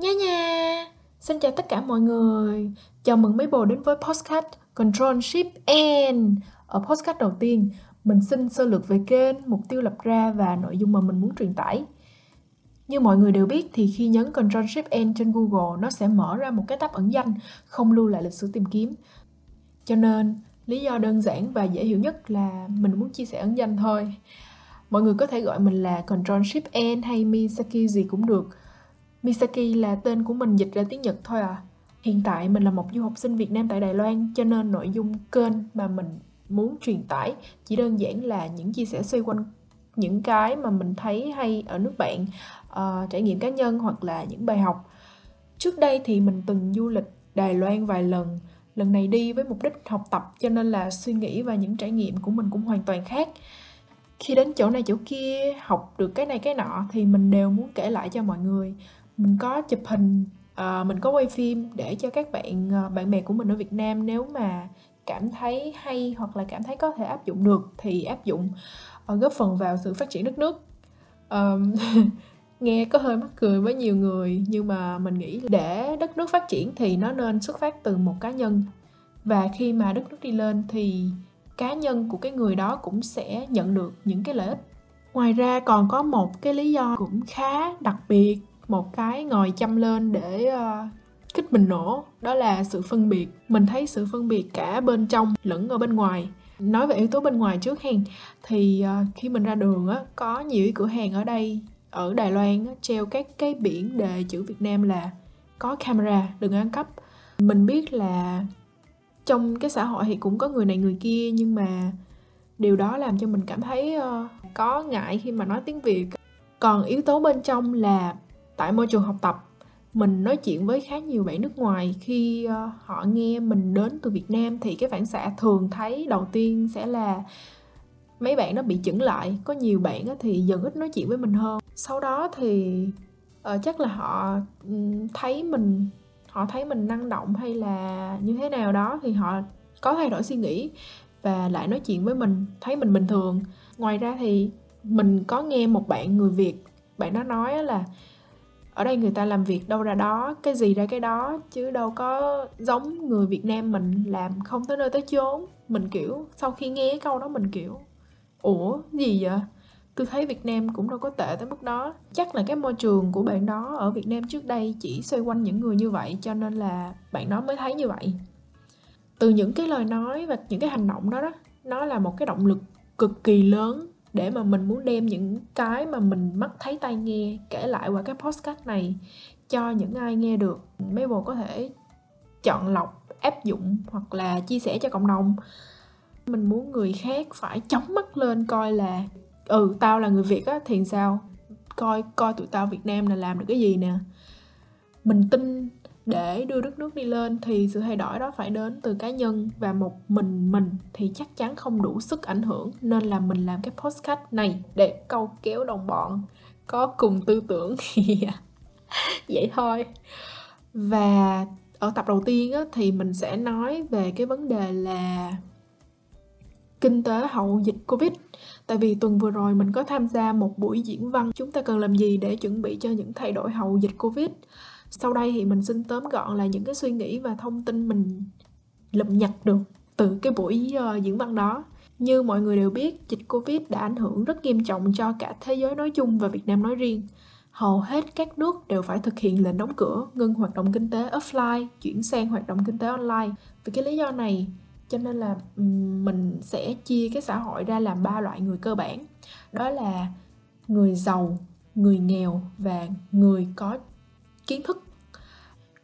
Nha nha! Xin chào tất cả mọi người. Chào mừng mấy bồ đến với podcast Control Ship N. Ở podcast đầu tiên, mình xin sơ lược về kênh, mục tiêu lập ra và nội dung mà mình muốn truyền tải. Như mọi người đều biết thì khi nhấn Control Shift N trên Google nó sẽ mở ra một cái tab ẩn danh không lưu lại lịch sử tìm kiếm. Cho nên lý do đơn giản và dễ hiểu nhất là mình muốn chia sẻ ẩn danh thôi. Mọi người có thể gọi mình là Control Shift N hay Misaki gì cũng được Misaki là tên của mình dịch ra tiếng Nhật thôi à. Hiện tại mình là một du học sinh Việt Nam tại Đài Loan cho nên nội dung kênh mà mình muốn truyền tải chỉ đơn giản là những chia sẻ xoay quanh những cái mà mình thấy hay ở nước bạn, uh, trải nghiệm cá nhân hoặc là những bài học. Trước đây thì mình từng du lịch Đài Loan vài lần, lần này đi với mục đích học tập cho nên là suy nghĩ và những trải nghiệm của mình cũng hoàn toàn khác khi đến chỗ này chỗ kia học được cái này cái nọ thì mình đều muốn kể lại cho mọi người mình có chụp hình uh, mình có quay phim để cho các bạn uh, bạn bè của mình ở Việt Nam nếu mà cảm thấy hay hoặc là cảm thấy có thể áp dụng được thì áp dụng uh, góp phần vào sự phát triển đất nước. Um, nghe có hơi mắc cười với nhiều người nhưng mà mình nghĩ để đất nước phát triển thì nó nên xuất phát từ một cá nhân. Và khi mà đất nước đi lên thì cá nhân của cái người đó cũng sẽ nhận được những cái lợi ích. Ngoài ra còn có một cái lý do cũng khá đặc biệt một cái ngồi chăm lên để ờ, uh, kích mình nổ. Đó là sự phân biệt. Mình thấy sự phân biệt cả bên trong lẫn ở bên ngoài. Nói về yếu tố bên ngoài trước hen thì uh, khi mình ra đường á có nhiều cửa hàng ở đây ở Đài Loan á, treo các cái biển đề chữ Việt Nam là có camera đừng ăn cắp. Mình biết là trong cái xã hội thì cũng có người này người kia nhưng mà điều đó làm cho mình cảm thấy uh, có ngại khi mà nói tiếng Việt. Còn yếu tố bên trong là tại môi trường học tập. Mình nói chuyện với khá nhiều bạn nước ngoài khi uh, họ nghe mình đến từ Việt Nam thì cái phản xạ thường thấy đầu tiên sẽ là mấy bạn nó bị chững lại. Có nhiều bạn thì dần ít nói chuyện với mình hơn. Sau đó thì uh, chắc là họ thấy mình họ thấy mình năng động hay là như thế nào đó thì họ có thay đổi suy nghĩ và lại nói chuyện với mình thấy mình bình thường. Ngoài ra thì mình có nghe một bạn người việt bạn đó nói là ở đây người ta làm việc đâu ra đó, cái gì ra cái đó, chứ đâu có giống người việt nam mình làm không tới nơi tới chốn. Mình, kiểu, sau khi nghe câu đó mình, kiểu, ủa, gì vậy? Tôi thấy Việt Nam cũng đâu có tệ tới mức đó. Chắc là cái môi trường của bạn đó ở Việt Nam trước đây chỉ xoay quanh những người như vậy, cho nên là bạn đó mới thấy như vậy. Từ những cái lời nói và những cái hành động đó đó, nó là một cái động lực cực kỳ lớn để mà mình muốn đem những cái mà mình mắt thấy tai nghe kể lại qua cái podcast này cho những ai nghe được. Mấy bồ có thể chọn lọc, áp dụng hoặc là chia sẻ cho cộng đồng. Mình muốn người khác phải chóng mắt lên coi là ừ tao là người việt á, thì sao? Coi coi tụi tao việt nam là làm được cái gì nè? Mình tin để đưa đất nước đi lên thì sự thay đổi đó phải đến từ cá nhân và một mình mình thì chắc chắn không đủ sức ảnh hưởng. Nên là mình làm cái postcard này để câu kéo đồng bọn. Có cùng tư tưởng. Vậy thôi. Và ở tập đầu tiên á, thì mình sẽ nói về cái vấn đề là kinh tế hậu dịch covid. Tại vì tuần vừa rồi mình có tham gia một buổi diễn văn. Chúng ta cần làm gì để chuẩn bị cho những thay đổi hậu dịch covid? Sau đây thì mình xin tóm gọn là những cái suy nghĩ và thông tin mình lụm nhặt được từ cái buổi uh, diễn văn đó. Như mọi người đều biết dịch covid đã ảnh hưởng rất nghiêm trọng cho cả thế giới nói chung và việt nam nói riêng. Hầu hết các nước đều phải thực hiện lệnh đóng cửa ngưng hoạt động kinh tế offline chuyển sang hoạt động kinh tế online. Vì cái lý do này cho nên là mình sẽ chia cái xã hội ra làm ba loại người cơ bản. Đó là người giàu người nghèo và người có kiến thức.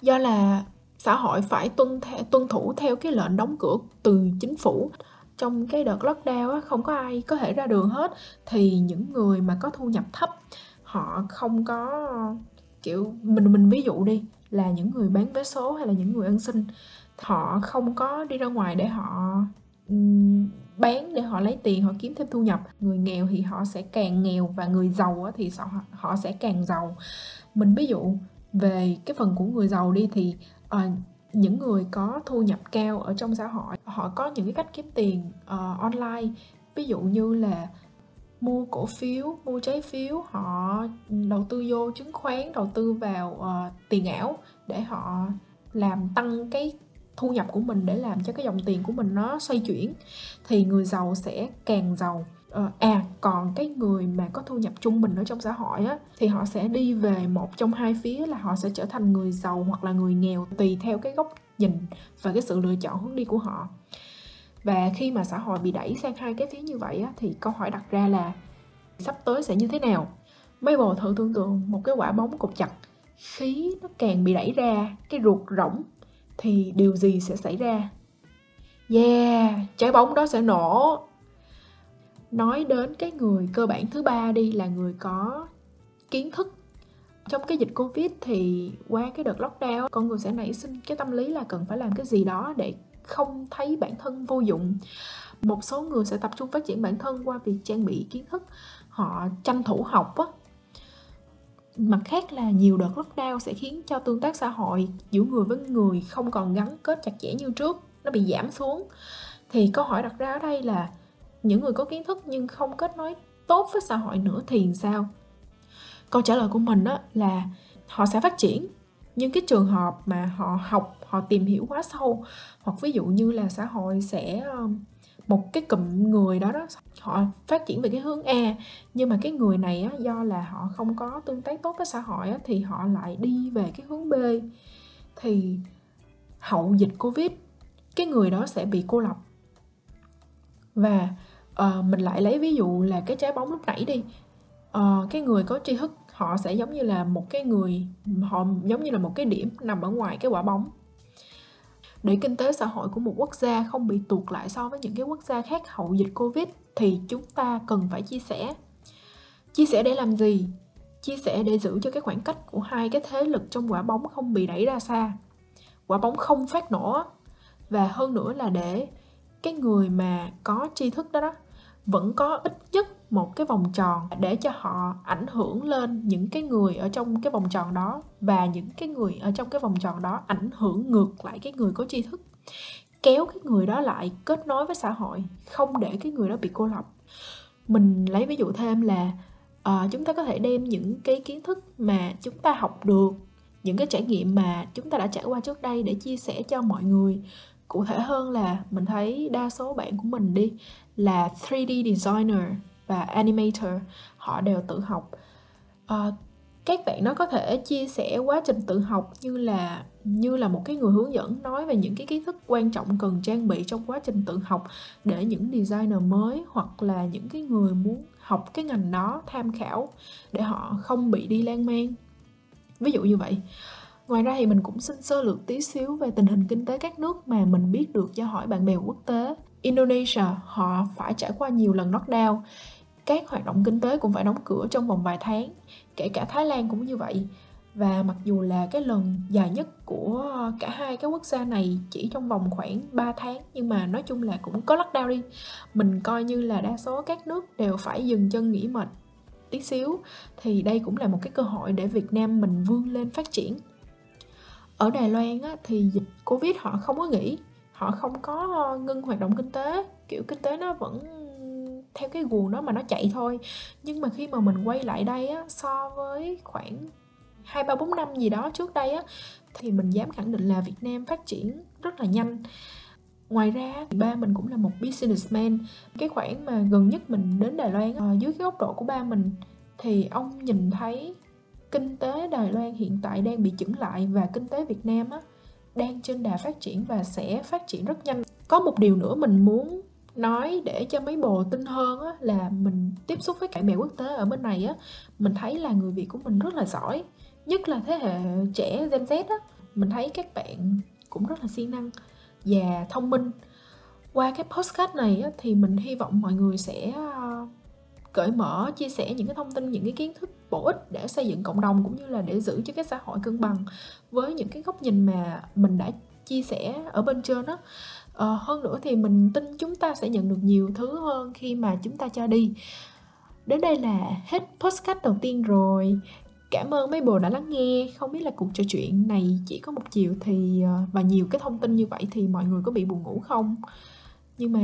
Do là xã hội phải tuân theo, tuân thủ theo cái lệnh đóng cửa từ chính phủ. Trong cái đợt lockdown á, không có ai có thể ra đường hết. Thì những người mà có thu nhập thấp họ không có kiểu mình mình ví dụ đi là những người bán vé số hay là những người ăn xin họ không có đi ra ngoài để họ bán để họ lấy tiền họ kiếm thêm thu nhập. Người nghèo thì họ sẽ càng nghèo và người giàu thì họ họ sẽ càng giàu. Mình ví dụ về cái phần của người giàu đi thì uh, những người có thu nhập cao ở trong xã hội họ có những cái cách kiếm tiền uh, online. Ví dụ như là mua cổ phiếu mua trái phiếu họ đầu tư vô chứng khoán đầu tư vào uh, tiền ảo để họ làm tăng cái thu nhập của mình để làm cho cái dòng tiền của mình nó xoay chuyển. Thì người giàu sẽ càng giàu. Ờ, à còn cái người mà có thu nhập trung bình ở trong xã hội á thì họ sẽ đi về một trong hai phía là họ sẽ trở thành người giàu hoặc là người nghèo tùy theo cái góc nhìn và cái sự lựa chọn hướng đi của họ. Và khi mà xã hội bị đẩy sang hai cái phía như vậy á, thì câu hỏi đặt ra là sắp tới sẽ như thế nào? Mấy bồ thử tưởng tượng một cái quả bóng cột chặt khí nó càng bị đẩy ra cái ruột rỗng thì điều gì sẽ xảy ra? Yeah trái bóng đó sẽ nổ nói đến cái người cơ bản thứ ba đi là người có kiến thức. Trong cái dịch covid thì qua cái đợt lockdown, con người sẽ nảy sinh cái tâm lý là cần phải làm cái gì đó để không thấy bản thân vô dụng. Một số người sẽ tập trung phát triển bản thân qua việc trang bị kiến thức, họ tranh thủ học á. Mặt khác là nhiều đợt lockdown sẽ khiến cho tương tác xã hội giữa người với người không còn gắn kết chặt chẽ như trước, nó bị giảm xuống. Thì câu hỏi đặt ra ở đây là những người có kiến thức nhưng không kết nối tốt với xã hội nữa thì sao? Câu trả lời của mình đó là họ sẽ phát triển nhưng cái trường hợp mà họ học họ tìm hiểu quá sâu hoặc ví dụ như là xã hội sẽ một cái cụm người đó đó họ phát triển về cái hướng A nhưng mà cái người này á, do là họ không có tương tác tốt với xã hội á, thì họ lại đi về cái hướng B. Thì hậu dịch Covid cái người đó sẽ bị cô lập. Và uh, mình lại lấy ví dụ là cái trái bóng lúc nãy đi. Uh, cái người có tri thức họ sẽ giống như là một cái người họ giống như là một cái điểm nằm ở ngoài cái quả bóng. Để kinh tế xã hội của một quốc gia không bị tuột lại so với những cái quốc gia khác hậu dịch covid thì chúng ta cần phải chia sẻ. Chia sẻ để làm gì? Chia sẻ để giữ cho cái khoảng cách của hai cái thế lực trong quả bóng không bị đẩy ra xa. Quả bóng không phát nổ. Và hơn nữa là để cái người mà có tri thức đó đó vẫn có ít nhất một cái vòng tròn để cho họ ảnh hưởng lên những cái người ở trong cái vòng tròn đó và những cái người ở trong cái vòng tròn đó ảnh hưởng ngược lại cái người có tri thức. Kéo cái người đó lại kết nối với xã hội không để cái người đó bị cô lập. Mình lấy ví dụ thêm là uh, chúng ta có thể đem những cái kiến thức mà chúng ta học được những cái trải nghiệm mà chúng ta đã trải qua trước đây để chia sẻ cho mọi người. Cụ thể hơn là mình thấy đa số bạn của mình đi là 3D designer và animator. Họ đều tự học. À, các bạn nó có thể chia sẻ quá trình tự học như là như là một cái người hướng dẫn nói về những cái kiến thức quan trọng cần trang bị trong quá trình tự học để những designer mới hoặc là những cái người muốn học cái ngành đó tham khảo để họ không bị đi lan man. Ví dụ như vậy. Ngoài ra thì mình cũng xin sơ lược tí xíu về tình hình kinh tế các nước mà mình biết được do hỏi bạn bè quốc tế. Indonesia họ phải trải qua nhiều lần lockdown. Các hoạt động kinh tế cũng phải đóng cửa trong vòng vài tháng. Kể cả Thái Lan cũng như vậy. Và mặc dù là cái lần dài nhất của cả hai cái quốc gia này chỉ trong vòng khoảng 3 tháng nhưng mà nói chung là cũng có lockdown đi. Mình coi như là đa số các nước đều phải dừng chân nghỉ mệt tí xíu thì đây cũng là một cái cơ hội để Việt Nam mình vươn lên phát triển ở Đài Loan á, thì dịch Covid họ không có nghỉ họ không có ngưng hoạt động kinh tế. Kiểu kinh tế nó vẫn theo cái guồng đó mà nó chạy thôi. Nhưng mà khi mà mình quay lại đây á, so với khoảng hai ba bốn năm gì đó trước đây á thì mình dám khẳng định là Việt Nam phát triển rất là nhanh. Ngoài ra thì ba mình cũng là một businessman. Cái khoảng mà gần nhất mình đến Đài Loan à, dưới cái góc độ của ba mình thì ông nhìn thấy kinh tế Đài Loan hiện tại đang bị chững lại và kinh tế Việt Nam á, đang trên đà phát triển và sẽ phát triển rất nhanh. Có một điều nữa mình muốn nói để cho mấy bồ tin hơn á, là mình tiếp xúc với cả bè quốc tế ở bên này á, mình thấy là người Việt của mình rất là giỏi, nhất là thế hệ trẻ Gen Z á, mình thấy các bạn cũng rất là siêng năng và thông minh. Qua cái postcard này á, thì mình hy vọng mọi người sẽ ờ, cởi mở chia sẻ những cái thông tin những cái kiến thức bổ ích để xây dựng cộng đồng cũng như là để giữ cho cái xã hội cân bằng với những cái góc nhìn mà mình đã chia sẻ ở bên trên đó ờ, hơn nữa thì mình tin chúng ta sẽ nhận được nhiều thứ hơn khi mà chúng ta cho đi. Đến đây là hết postcard đầu tiên rồi. Cảm ơn mấy bồ đã lắng nghe. Không biết là cuộc trò chuyện này chỉ có một chiều thì ờ, và nhiều cái thông tin như vậy thì mọi người có bị buồn ngủ không? Nhưng mà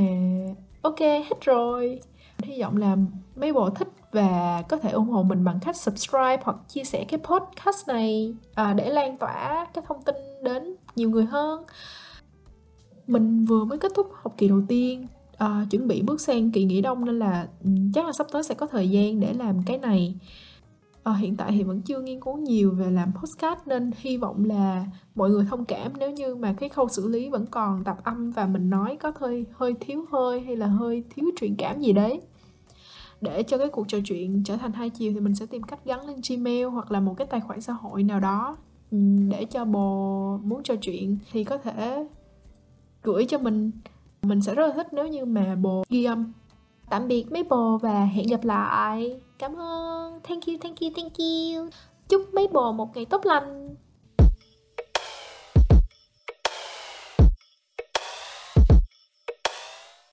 ok hết rồi hy vọng là mấy bộ thích và có thể ủng hộ mình bằng cách subscribe hoặc chia sẻ cái podcast này à, để lan tỏa cái thông tin đến nhiều người hơn. Mình vừa mới kết thúc học kỳ đầu tiên à, chuẩn bị bước sang kỳ nghỉ đông nên là ừ, chắc là sắp tới sẽ có thời gian để làm cái này. À, hiện tại thì vẫn chưa nghiên cứu nhiều về làm podcast nên hy vọng là mọi người thông cảm nếu như mà cái khâu xử lý vẫn còn tạp âm và mình nói có hơi hơi thiếu hơi hay là hơi thiếu truyền cảm gì đấy để cho cái cuộc trò chuyện trở thành hai chiều thì mình sẽ tìm cách gắn lên Gmail hoặc là một cái tài khoản xã hội nào đó ừ, để cho bồ muốn trò chuyện thì có thể gửi cho mình. Mình sẽ rất là thích nếu như mà bồ ghi âm. Tạm biệt mấy bồ và hẹn gặp lại. Cảm ơn. Thank you thank you thank you. Chúc mấy bồ một ngày tốt lành.